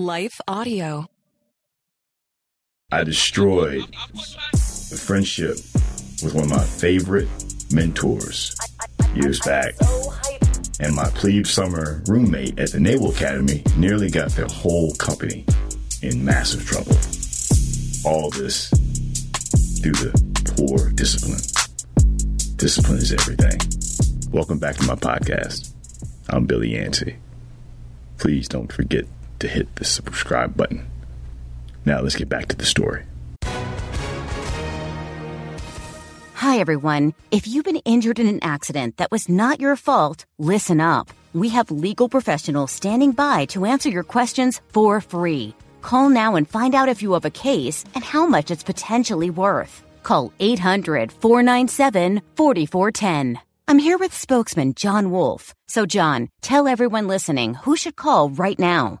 Life Audio. I destroyed a friendship with one of my favorite mentors years back. And my plebe summer roommate at the Naval Academy nearly got their whole company in massive trouble. All this due to poor discipline. Discipline is everything. Welcome back to my podcast. I'm Billy Yancey. Please don't forget to hit the subscribe button. Now let's get back to the story. Hi, everyone. If you've been injured in an accident that was not your fault, listen up. We have legal professionals standing by to answer your questions for free. Call now and find out if you have a case and how much it's potentially worth. Call 800 497 4410. I'm here with spokesman John Wolf. So, John, tell everyone listening who should call right now.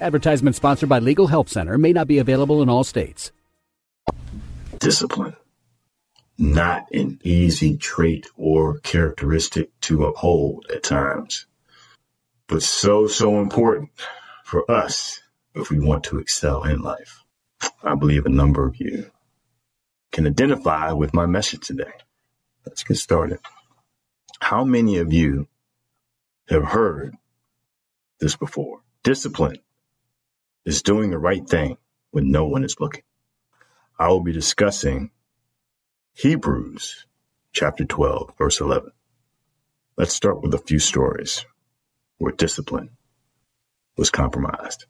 Advertisement sponsored by Legal Help Center may not be available in all states. Discipline. Not an easy trait or characteristic to uphold at times, but so, so important for us if we want to excel in life. I believe a number of you can identify with my message today. Let's get started. How many of you have heard this before? Discipline is doing the right thing when no one is looking. I will be discussing Hebrews chapter 12, verse 11. Let's start with a few stories where discipline was compromised.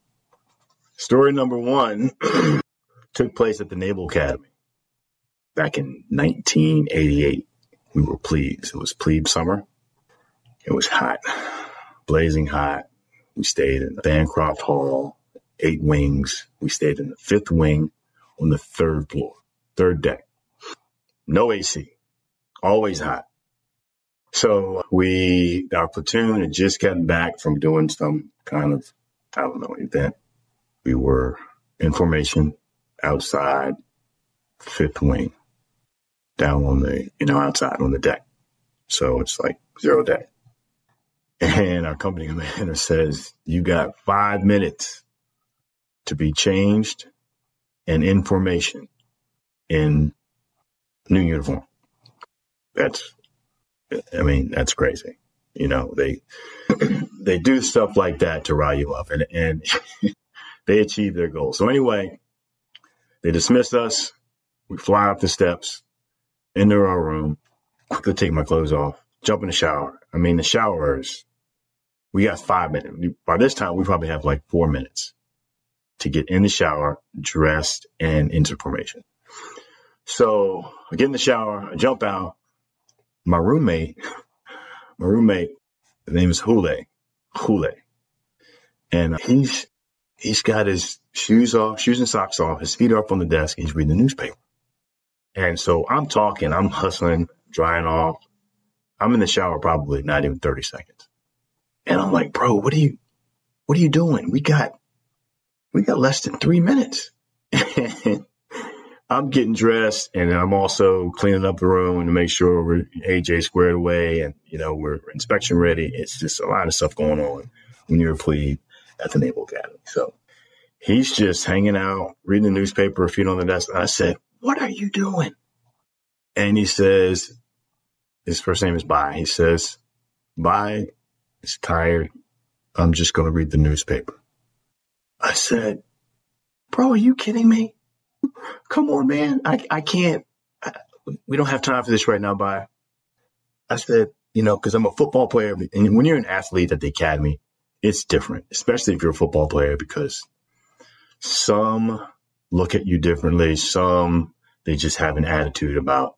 Story number one took place at the Naval Academy back in 1988. We were plebes. It was plebe summer. It was hot, blazing hot. We stayed in Bancroft Hall, eight wings. We stayed in the fifth wing on the third floor, third deck. No AC, always hot. So we, our platoon had just gotten back from doing some kind of, I don't know, event. We were in formation outside fifth wing, down on the, you know, outside on the deck. So it's like zero deck. And our company commander says, you got five minutes to be changed and in formation in new uniform. That's, I mean, that's crazy. You know, they, they do stuff like that to rile you up and, and they achieve their goal. So anyway, they dismiss us. We fly up the steps into our room, quickly take my clothes off, jump in the shower. I mean, the showers, we got five minutes. By this time, we probably have like four minutes to get in the shower, dressed, and into formation. So I get in the shower, I jump out. My roommate, my roommate, the name is Hule, Hule, and he's he's got his shoes off, shoes and socks off, his feet are up on the desk, he's reading the newspaper. And so I'm talking, I'm hustling, drying off. I'm in the shower probably not even 30 seconds. And I'm like, bro, what are you, what are you doing? We got, we got less than three minutes. I'm getting dressed and I'm also cleaning up the room to make sure we're AJ squared away and, you know, we're inspection ready. It's just a lot of stuff going on when you're a plebe at the Naval Academy. So he's just hanging out, reading the newspaper, a feet on the desk. And I said, what are you doing? And he says, his first name is Bai. He says, Bai is tired. I'm just going to read the newspaper. I said, bro, are you kidding me? Come on, man. I, I can't. I, we don't have time for this right now, Bai. I said, you know, because I'm a football player. And when you're an athlete at the academy, it's different, especially if you're a football player, because some look at you differently. Some, they just have an attitude about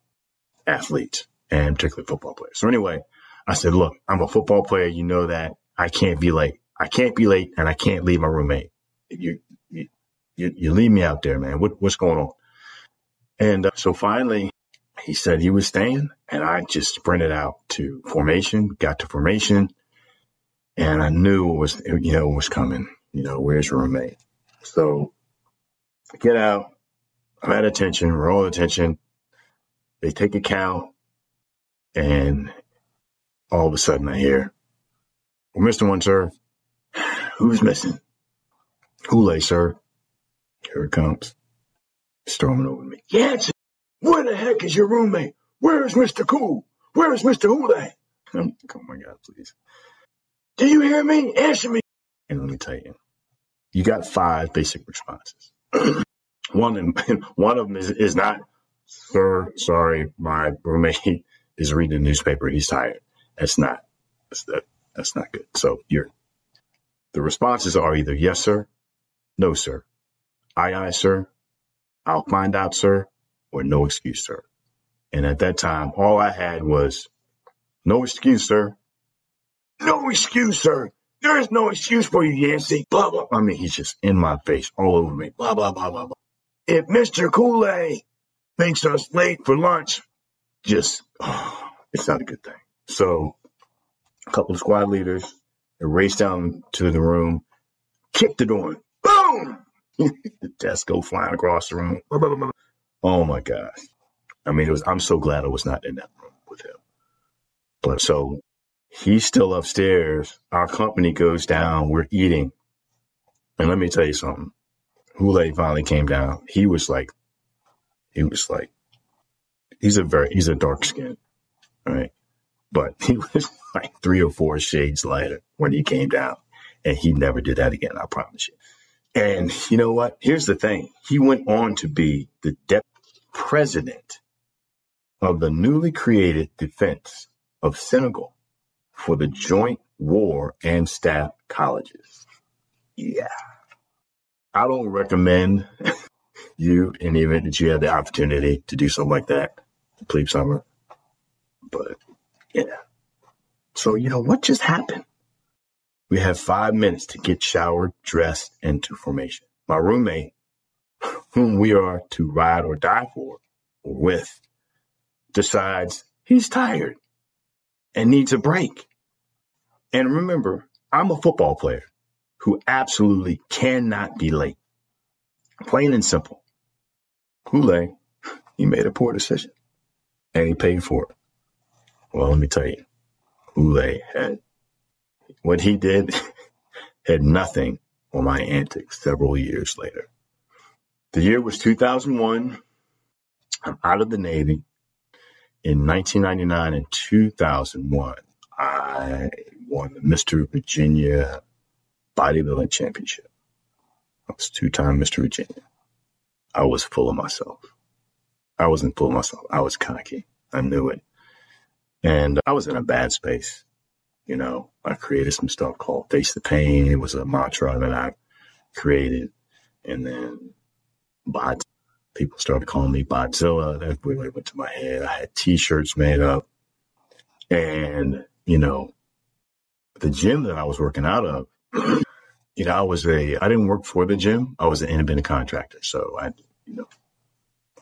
athletes and particularly football players. So anyway, I said, look, I'm a football player. You know that I can't be late. I can't be late and I can't leave my roommate. You, you, you, leave me out there, man. What, what's going on? And uh, so finally, he said he was staying, and I just sprinted out to formation, got to formation, and I knew it was, you know, it was coming. You know, where's your roommate? So I get out. I'm at attention. We're all attention. They take a count, and all of a sudden I hear, "Well, Mister One, sir, who's missing?" Kool-Aid, sir. Here it comes. Storming over me. Yancy, where the heck is your roommate? Where is Mr. Cool? Where is Mr. Kool-Aid? Oh my God, please. Do you hear me? Answer me. And let me tell you, you got five basic responses. one, and one of them is, is not, sir, sorry, my roommate is reading the newspaper. He's tired. That's not, that's, that, that's not good. So you're, the responses are either yes, sir, no, sir, aye, aye, sir, I'll find out, sir, or no excuse, sir. And at that time, all I had was no excuse, sir. No excuse, sir. There is no excuse for you, Yancy. Blah, blah. I mean, he's just in my face, all over me. Blah, blah, blah, blah, blah. If Mr. Kool-Aid thinks us late for lunch, just, oh, it's not a good thing. So a couple of squad leaders raced down to the room, kicked the door, boom! the desk go flying across the room. Oh my gosh. I mean, it was, I'm so glad I was not in that room with him. But so he's still upstairs. Our company goes down. We're eating. And let me tell you something. Kool-Aid finally came down. He was like, he was like, he's a very, he's a dark skin, right? But he was like three or four shades lighter when he came down. And he never did that again, I promise you. And you know what? Here's the thing. He went on to be the deputy president of the newly created defense of Senegal for the joint war and staff colleges. Yeah. I don't recommend you in the event that you have the opportunity to do something like that, please summer. But yeah. So, you know, what just happened? We have five minutes to get showered, dressed, and to formation. My roommate, whom we are to ride or die for or with, decides he's tired and needs a break. And remember, I'm a football player who absolutely cannot be late. Plain and simple. Kool-Aid, he made a poor decision and he paid for it. Well, let me tell you, Kool-Aid had what he did had nothing on my antics several years later. The year was 2001. I'm out of the Navy. In 1999 and 2001, I won the Mr. Virginia Bodybuilding Championship. I was two time Mr. Virginia. I was full of myself. I wasn't full of myself. I was cocky. I knew it. And I was in a bad space. You know, I created some stuff called Face the Pain. It was a mantra that I created. And then bot people started calling me Botzilla. That really went to my head. I had t-shirts made up. And, you know, the gym that I was working out of, you know, I was a, I didn't work for the gym. I was an independent contractor. So I, you know,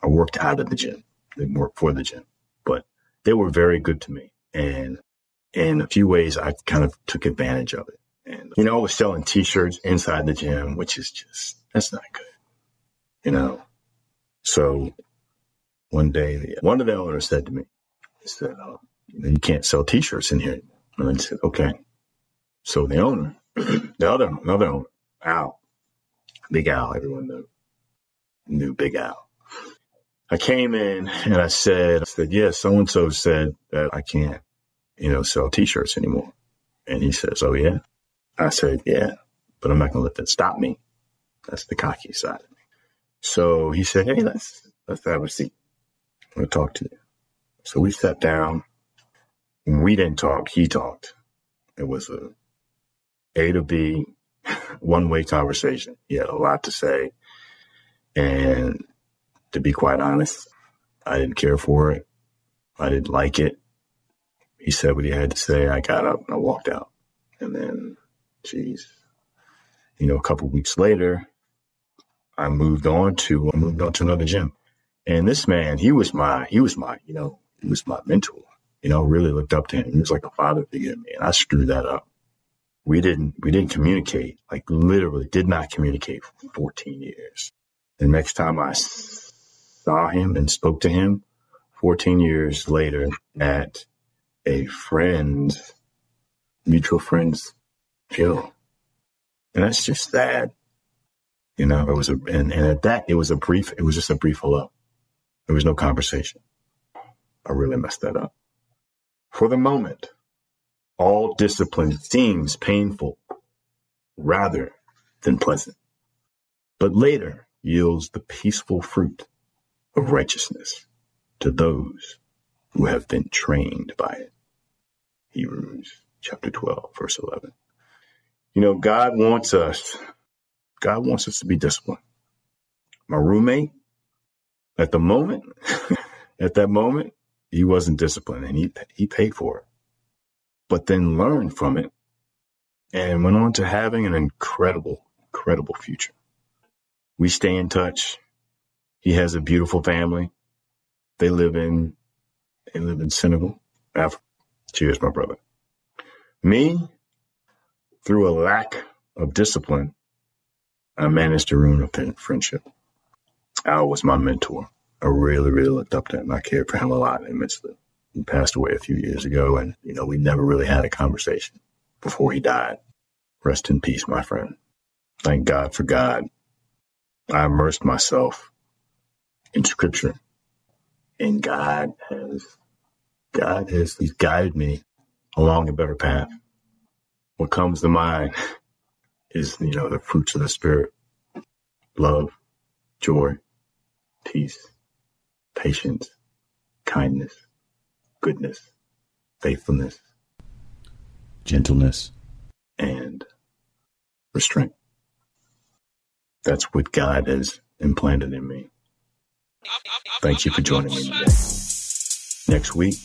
I worked out of the gym. Didn't work for the gym, but they were very good to me. And in a few ways, I kind of took advantage of it. And, you know, I was selling t-shirts inside the gym, which is just, that's not good, you know? So one day, the, one of the owners said to me, he said, oh, you can't sell t-shirts in here. And I said, okay. So the owner, the other, another owner, Al, Big Al, everyone knew, knew Big Al. I came in and I said, I said, yeah, so and so said that I can't you know, sell t-shirts anymore. And he says, oh yeah. I said, yeah, but I'm not going to let that stop me. That's the cocky side of me. So he said, hey, let's, let's have a seat. We'll talk to you. So we sat down. We didn't talk. He talked. It was a A to B, one way conversation. He had a lot to say. And to be quite honest, I didn't care for it. I didn't like it. He said what he had to say. I got up and I walked out. And then, geez, you know, a couple weeks later, I moved on to I moved on to another gym. And this man, he was my he was my, you know, he was my mentor. You know, really looked up to him. He was like a father figure to me. And I screwed that up. We didn't we didn't communicate, like literally did not communicate for 14 years. The next time I saw him and spoke to him 14 years later at a friend, mutual friend's funeral. And that's just sad. You know, it was a, and, and at that, it was a brief, it was just a brief hello. There was no conversation. I really messed that up. For the moment, all discipline seems painful rather than pleasant, but later yields the peaceful fruit of righteousness to those who have been trained by it. Hebrews chapter 12, verse 11. You know, God wants us God wants us to be disciplined. My roommate, at the moment, at that moment, he wasn't disciplined and he, he paid for it, but then learned from it and went on to having an incredible, incredible future. We stay in touch. He has a beautiful family. They live in, they live in Senegal, Africa. Cheers, my brother. Me, through a lack of discipline, I managed to ruin a friendship. Al was my mentor. I really, really looked up to him. I cared for him a lot immensely. He passed away a few years ago, and you know we never really had a conversation before he died. Rest in peace, my friend. Thank God for God. I immersed myself in Scripture, and God has God has He's guided me along a better path. What comes to mind is, you know, the fruits of the Spirit love, joy, peace, patience, kindness, goodness, faithfulness, gentleness, and restraint. That's what God has implanted in me. Thank you for joining me today. Next week,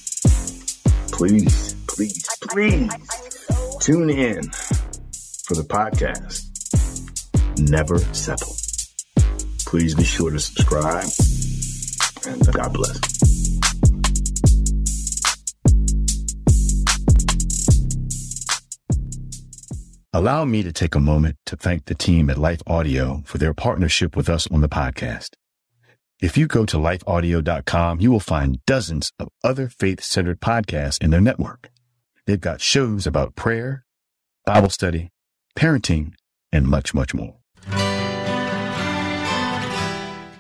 please, please, please tune in for the podcast, Never Settle. Please be sure to subscribe and God bless. Allow me to take a moment to thank the team at Life Audio for their partnership with us on the podcast. If you go to lifeaudio.com, you will find dozens of other faith centered podcasts in their network. They've got shows about prayer, Bible study, parenting, and much, much more.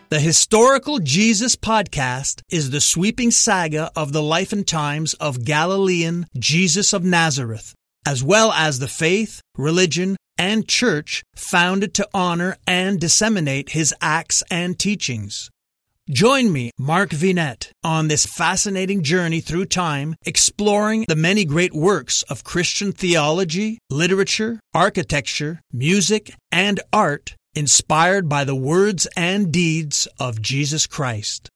The Historical Jesus Podcast is the sweeping saga of the life and times of Galilean Jesus of Nazareth, as well as the faith, religion, and church founded to honor and disseminate his acts and teachings. Join me, Mark Vinet, on this fascinating journey through time, exploring the many great works of Christian theology, literature, architecture, music, and art inspired by the words and deeds of Jesus Christ.